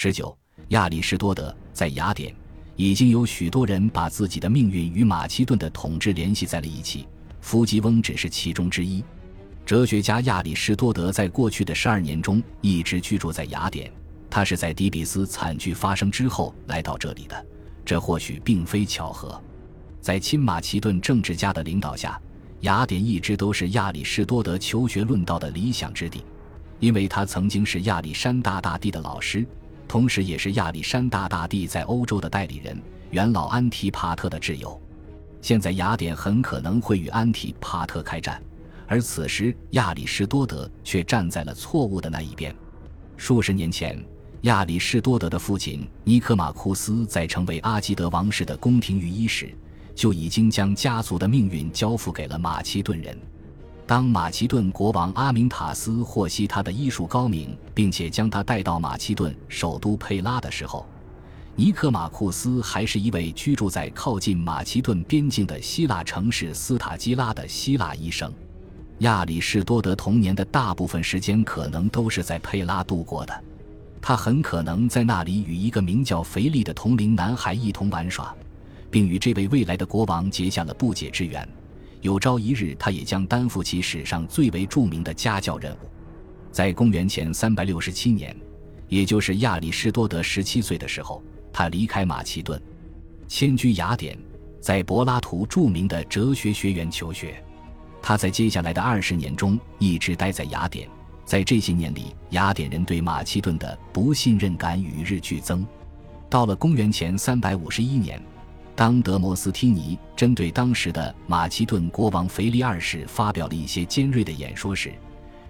十九，亚里士多德在雅典，已经有许多人把自己的命运与马其顿的统治联系在了一起。弗吉翁只是其中之一。哲学家亚里士多德在过去的十二年中一直居住在雅典。他是在底比斯惨剧发生之后来到这里的，这或许并非巧合。在亲马其顿政治家的领导下，雅典一直都是亚里士多德求学论道的理想之地，因为他曾经是亚历山大大帝的老师，同时也是亚历山大大帝在欧洲的代理人，元老安提帕特的挚友。现在雅典很可能会与安提帕特开战，而此时亚里士多德却站在了错误的那一边。数十年前。亚里士多德的父亲尼科马库斯在成为阿基德王室的宫廷御医时，就已经将家族的命运交付给了马其顿人。当马其顿国王阿明塔斯获悉他的医术高明，并且将他带到马其顿首都佩拉的时候，尼克马库斯还是一位居住在靠近马其顿边境的希腊城市斯塔基拉的希腊医生。亚里士多德童年的大部分时间可能都是在佩拉度过的。他很可能在那里与一个名叫腓力的同龄男孩一同玩耍，并与这位未来的国王结下了不解之缘。有朝一日，他也将担负起史上最为著名的家教任务。在公元前367年，也就是亚里士多德十七岁的时候，他离开马其顿，迁居雅典，在柏拉图著名的哲学学院求学。他在接下来的二十年中一直待在雅典。在这些年里，雅典人对马其顿的不信任感与日俱增。到了公元前351年，当德摩斯提尼针对当时的马其顿国王腓力二世发表了一些尖锐的演说时，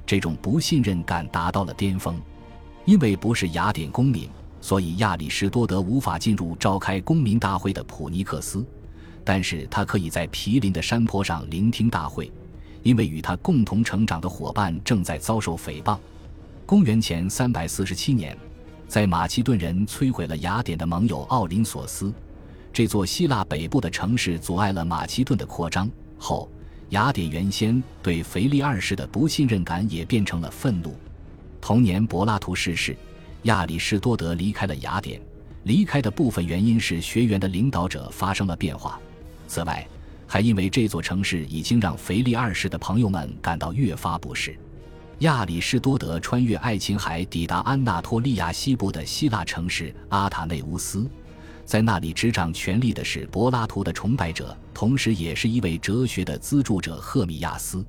这种不信任感达到了巅峰。因为不是雅典公民，所以亚里士多德无法进入召开公民大会的普尼克斯，但是他可以在毗邻的山坡上聆听大会。因为与他共同成长的伙伴正在遭受诽谤。公元前三百四十七年，在马其顿人摧毁了雅典的盟友奥林索斯，这座希腊北部的城市阻碍了马其顿的扩张后，雅典原先对腓力二世的不信任感也变成了愤怒。同年，柏拉图逝世，亚里士多德离开了雅典。离开的部分原因是学员的领导者发生了变化。此外，还因为这座城市已经让腓力二世的朋友们感到越发不适。亚里士多德穿越爱琴海，抵达安纳托利亚西部的希腊城市阿塔内乌斯，在那里执掌权力的是柏拉图的崇拜者，同时也是一位哲学的资助者赫米亚斯。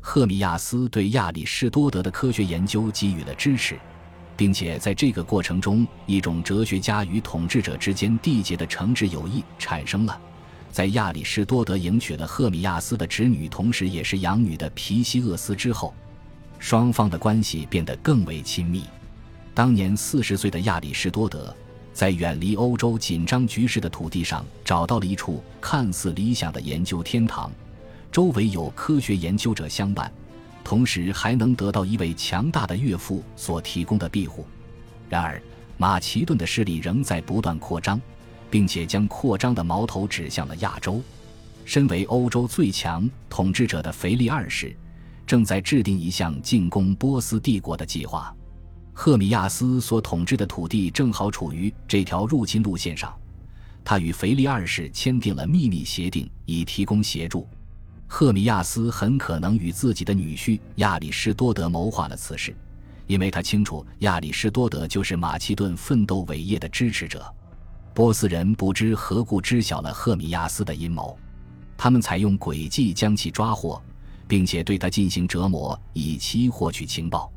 赫米亚斯对亚里士多德的科学研究给予了支持，并且在这个过程中，一种哲学家与统治者之间缔结的诚挚友谊产生了。在亚里士多德迎娶了赫米亚斯的侄女，同时也是养女的皮西厄斯之后，双方的关系变得更为亲密。当年四十岁的亚里士多德，在远离欧洲紧张局势的土地上，找到了一处看似理想的研究天堂，周围有科学研究者相伴，同时还能得到一位强大的岳父所提供的庇护。然而，马其顿的势力仍在不断扩张。并且将扩张的矛头指向了亚洲。身为欧洲最强统治者的腓力二世，正在制定一项进攻波斯帝国的计划。赫米亚斯所统治的土地正好处于这条入侵路线上，他与腓力二世签订了秘密协定，以提供协助。赫米亚斯很可能与自己的女婿亚里士多德谋划了此事，因为他清楚亚里士多德就是马其顿奋斗伟业的支持者。波斯人不知何故知晓了赫米亚斯的阴谋，他们采用诡计将其抓获，并且对他进行折磨，以期获取情报。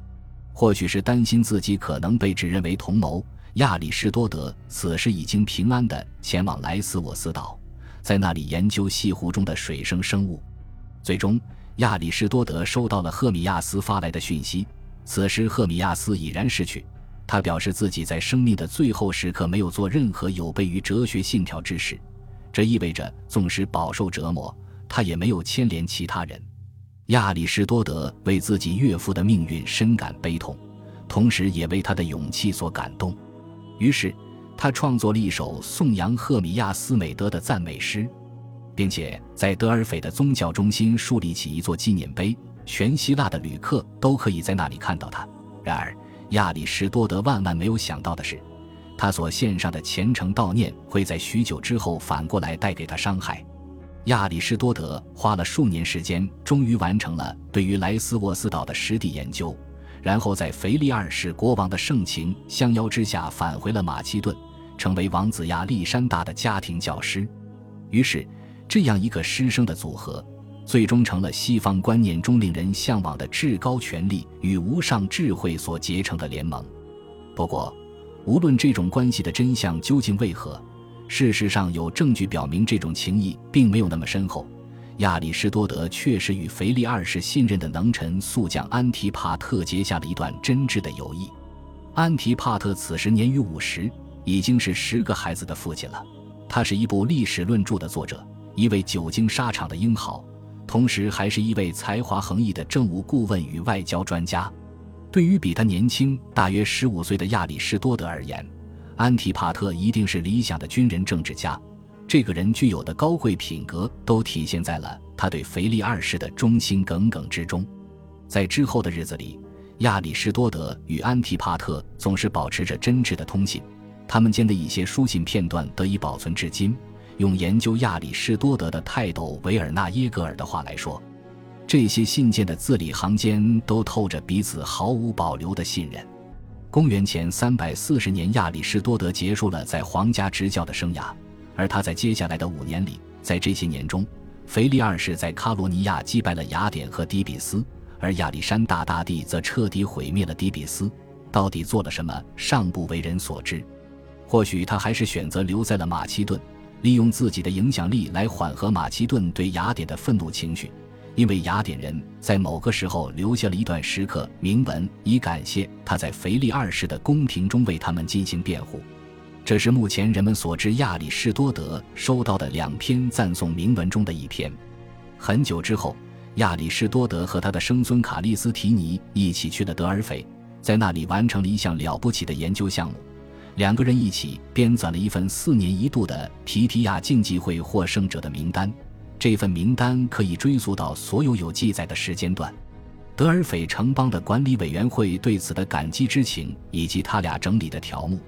或许是担心自己可能被指认为同谋，亚里士多德此时已经平安地前往莱斯沃斯岛，在那里研究西湖中的水生生物。最终，亚里士多德收到了赫米亚斯发来的讯息，此时赫米亚斯已然逝去。他表示自己在生命的最后时刻没有做任何有悖于哲学信条之事，这意味着纵使饱受折磨，他也没有牵连其他人。亚里士多德为自己岳父的命运深感悲痛，同时也为他的勇气所感动。于是，他创作了一首颂扬赫米亚斯美德的赞美诗，并且在德尔斐的宗教中心树立起一座纪念碑，全希腊的旅客都可以在那里看到他。然而，亚里士多德万万没有想到的是，他所献上的虔诚悼念会在许久之后反过来带给他伤害。亚里士多德花了数年时间，终于完成了对于莱斯沃斯岛的实地研究，然后在腓力二世国王的盛情相邀之下返回了马其顿，成为王子亚历山大的家庭教师。于是，这样一个师生的组合，最终成了西方观念中令人向往的至高权力与无上智慧所结成的联盟。不过，无论这种关系的真相究竟为何。事实上，有证据表明这种情谊并没有那么深厚。亚里士多德确实与腓力二世信任的能臣速将安提帕特结下了一段真挚的友谊。安提帕特此时年逾五十，已经是十个孩子的父亲了。他是一部历史论著的作者，一位久经沙场的英豪，同时还是一位才华横溢的政务顾问与外交专家。对于比他年轻大约十五岁的亚里士多德而言，安提帕特一定是理想的军人政治家，这个人具有的高贵品格都体现在了他对腓力二世的忠心耿耿之中。在之后的日子里，亚里士多德与安提帕特总是保持着真挚的通信，他们间的一些书信片段得以保存至今。用研究亚里士多德的泰斗维尔纳耶格尔的话来说，这些信件的字里行间都透着彼此毫无保留的信任。公元前三百四十年，亚里士多德结束了在皇家执教的生涯，而他在接下来的五年里，在这些年中，腓力二世在卡罗尼亚击败了雅典和底比斯，而亚历山大大帝则彻底毁灭了底比斯。到底做了什么，尚不为人所知。或许他还是选择留在了马其顿，利用自己的影响力来缓和马其顿对雅典的愤怒情绪。因为雅典人在某个时候留下了一段时刻铭文，以感谢他在腓力二世的宫廷中为他们进行辩护。这是目前人们所知亚里士多德收到的两篇赞颂铭文中的一篇。很久之后，亚里士多德和他的生孙卡利斯提尼一起去了德尔斐，在那里完成了一项了不起的研究项目。两个人一起编纂了一份四年一度的皮提亚竞技会获胜者的名单。这份名单可以追溯到所有有记载的时间段。德尔斐城邦的管理委员会对此的感激之情，以及他俩整理的条目，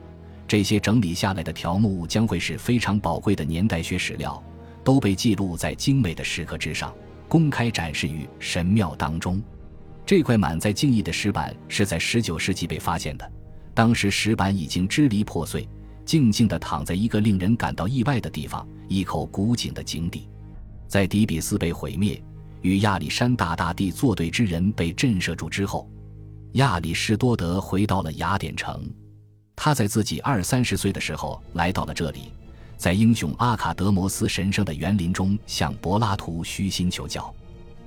这些整理下来的条目将会是非常宝贵的年代学史料，都被记录在精美的石刻之上，公开展示于神庙当中。这块满载敬意的石板是在19世纪被发现的，当时石板已经支离破碎，静静地躺在一个令人感到意外的地方——一口古井的井底。在底比斯被毁灭，与亚历山大大帝作对之人被震慑住之后，亚里士多德回到了雅典城。他在自己二三十岁的时候来到了这里，在英雄阿卡德摩斯神圣的园林中向柏拉图虚心求教。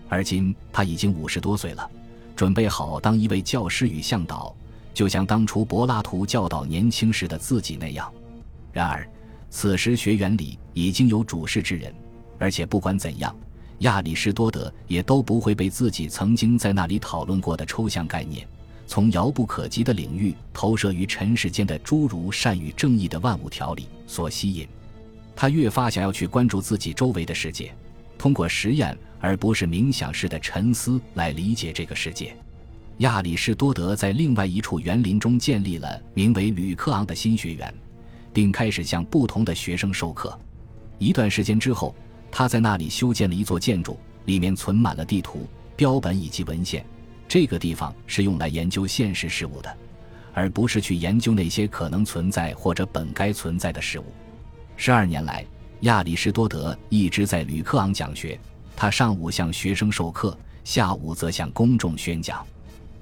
而今他已经五十多岁了，准备好当一位教师与向导，就像当初柏拉图教导年轻时的自己那样。然而，此时学园里已经有主事之人。而且不管怎样，亚里士多德也都不会被自己曾经在那里讨论过的抽象概念，从遥不可及的领域投射于尘世间的诸如善与正义的万物条理所吸引。他越发想要去关注自己周围的世界，通过实验而不是冥想式的沉思来理解这个世界。亚里士多德在另外一处园林中建立了名为吕克昂的新学园，并开始向不同的学生授课。一段时间之后。他在那里修建了一座建筑，里面存满了地图、标本以及文献。这个地方是用来研究现实事物的，而不是去研究那些可能存在或者本该存在的事物。十二年来，亚里士多德一直在吕克昂讲学。他上午向学生授课，下午则向公众宣讲。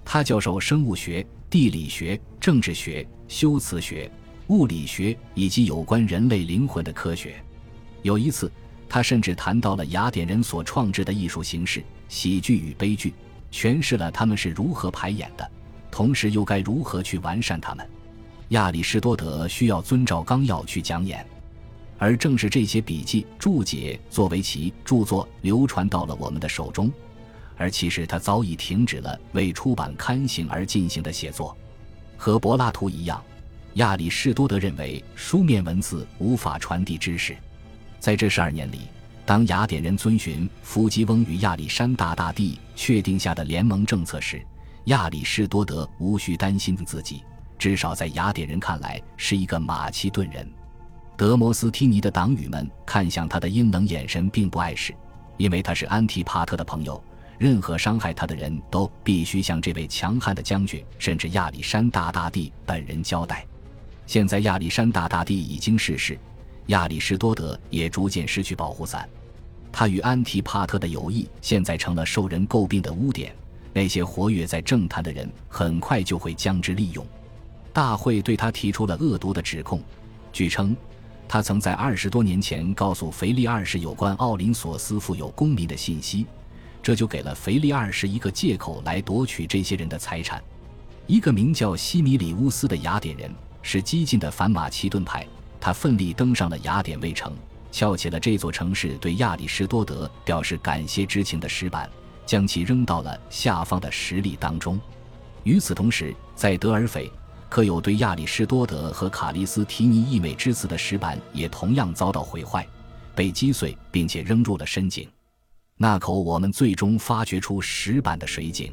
他教授生物学、地理学、政治学、修辞学、物理学以及有关人类灵魂的科学。有一次。他甚至谈到了雅典人所创制的艺术形式——喜剧与悲剧，诠释了他们是如何排演的，同时又该如何去完善他们。亚里士多德需要遵照纲要去讲演，而正是这些笔记注解作为其著作流传到了我们的手中，而其实他早已停止了为出版刊行而进行的写作。和柏拉图一样，亚里士多德认为书面文字无法传递知识。在这十二年里，当雅典人遵循弗吉翁与亚历山大大帝确定下的联盟政策时，亚里士多德无需担心自己，至少在雅典人看来是一个马其顿人。德摩斯提尼的党羽们看向他的阴冷眼神并不碍事，因为他是安提帕特的朋友。任何伤害他的人都必须向这位强悍的将军，甚至亚历山大大帝本人交代。现在亚历山大大帝已经逝世，亚里士多德也逐渐失去保护伞。他与安提帕特的友谊现在成了受人诟病的污点。那些活跃在政坛的人很快就会将之利用。大会对他提出了恶毒的指控。据称，他曾在二十多年前告诉腓力二世有关奥林索斯富有公民的信息。这就给了腓力二世一个借口来夺取这些人的财产。一个名叫西米里乌斯的雅典人是激进的反马其顿派，他奋力登上了雅典卫城，翘起了这座城市对亚里士多德表示感谢之情的石板，将其扔到了下方的石砾当中。与此同时，在德尔斐刻有对亚里士多德和卡利斯提尼溢美之词的石板也同样遭到毁坏，被击碎，并且扔入了深井。那口我们最终发掘出石板的水井，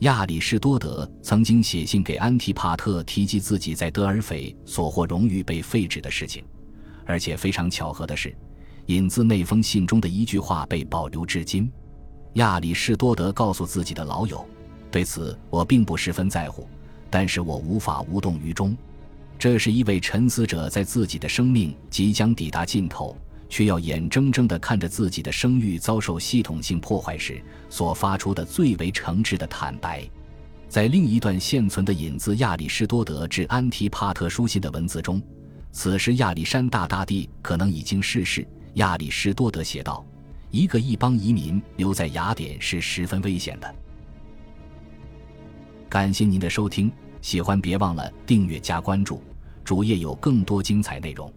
亚里士多德曾经写信给安提帕特，提及自己在德尔斐所获荣誉被废止的事情，而且非常巧合的是，引自那封信中的一句话被保留至今。亚里士多德告诉自己的老友：“对此我并不十分在乎，但是我无法无动于衷。”这是一位沉思者在自己的生命即将抵达尽头。却要眼睁睁地看着自己的声誉遭受系统性破坏时所发出的最为诚挚的坦白，在另一段现存的引自亚里士多德致安提帕特书信的文字中，此时亚历山大大帝可能已经逝世。亚里士多德写道：“一个异邦移民留在雅典是十分危险的。”感谢您的收听，喜欢别忘了订阅加关注，主页有更多精彩内容。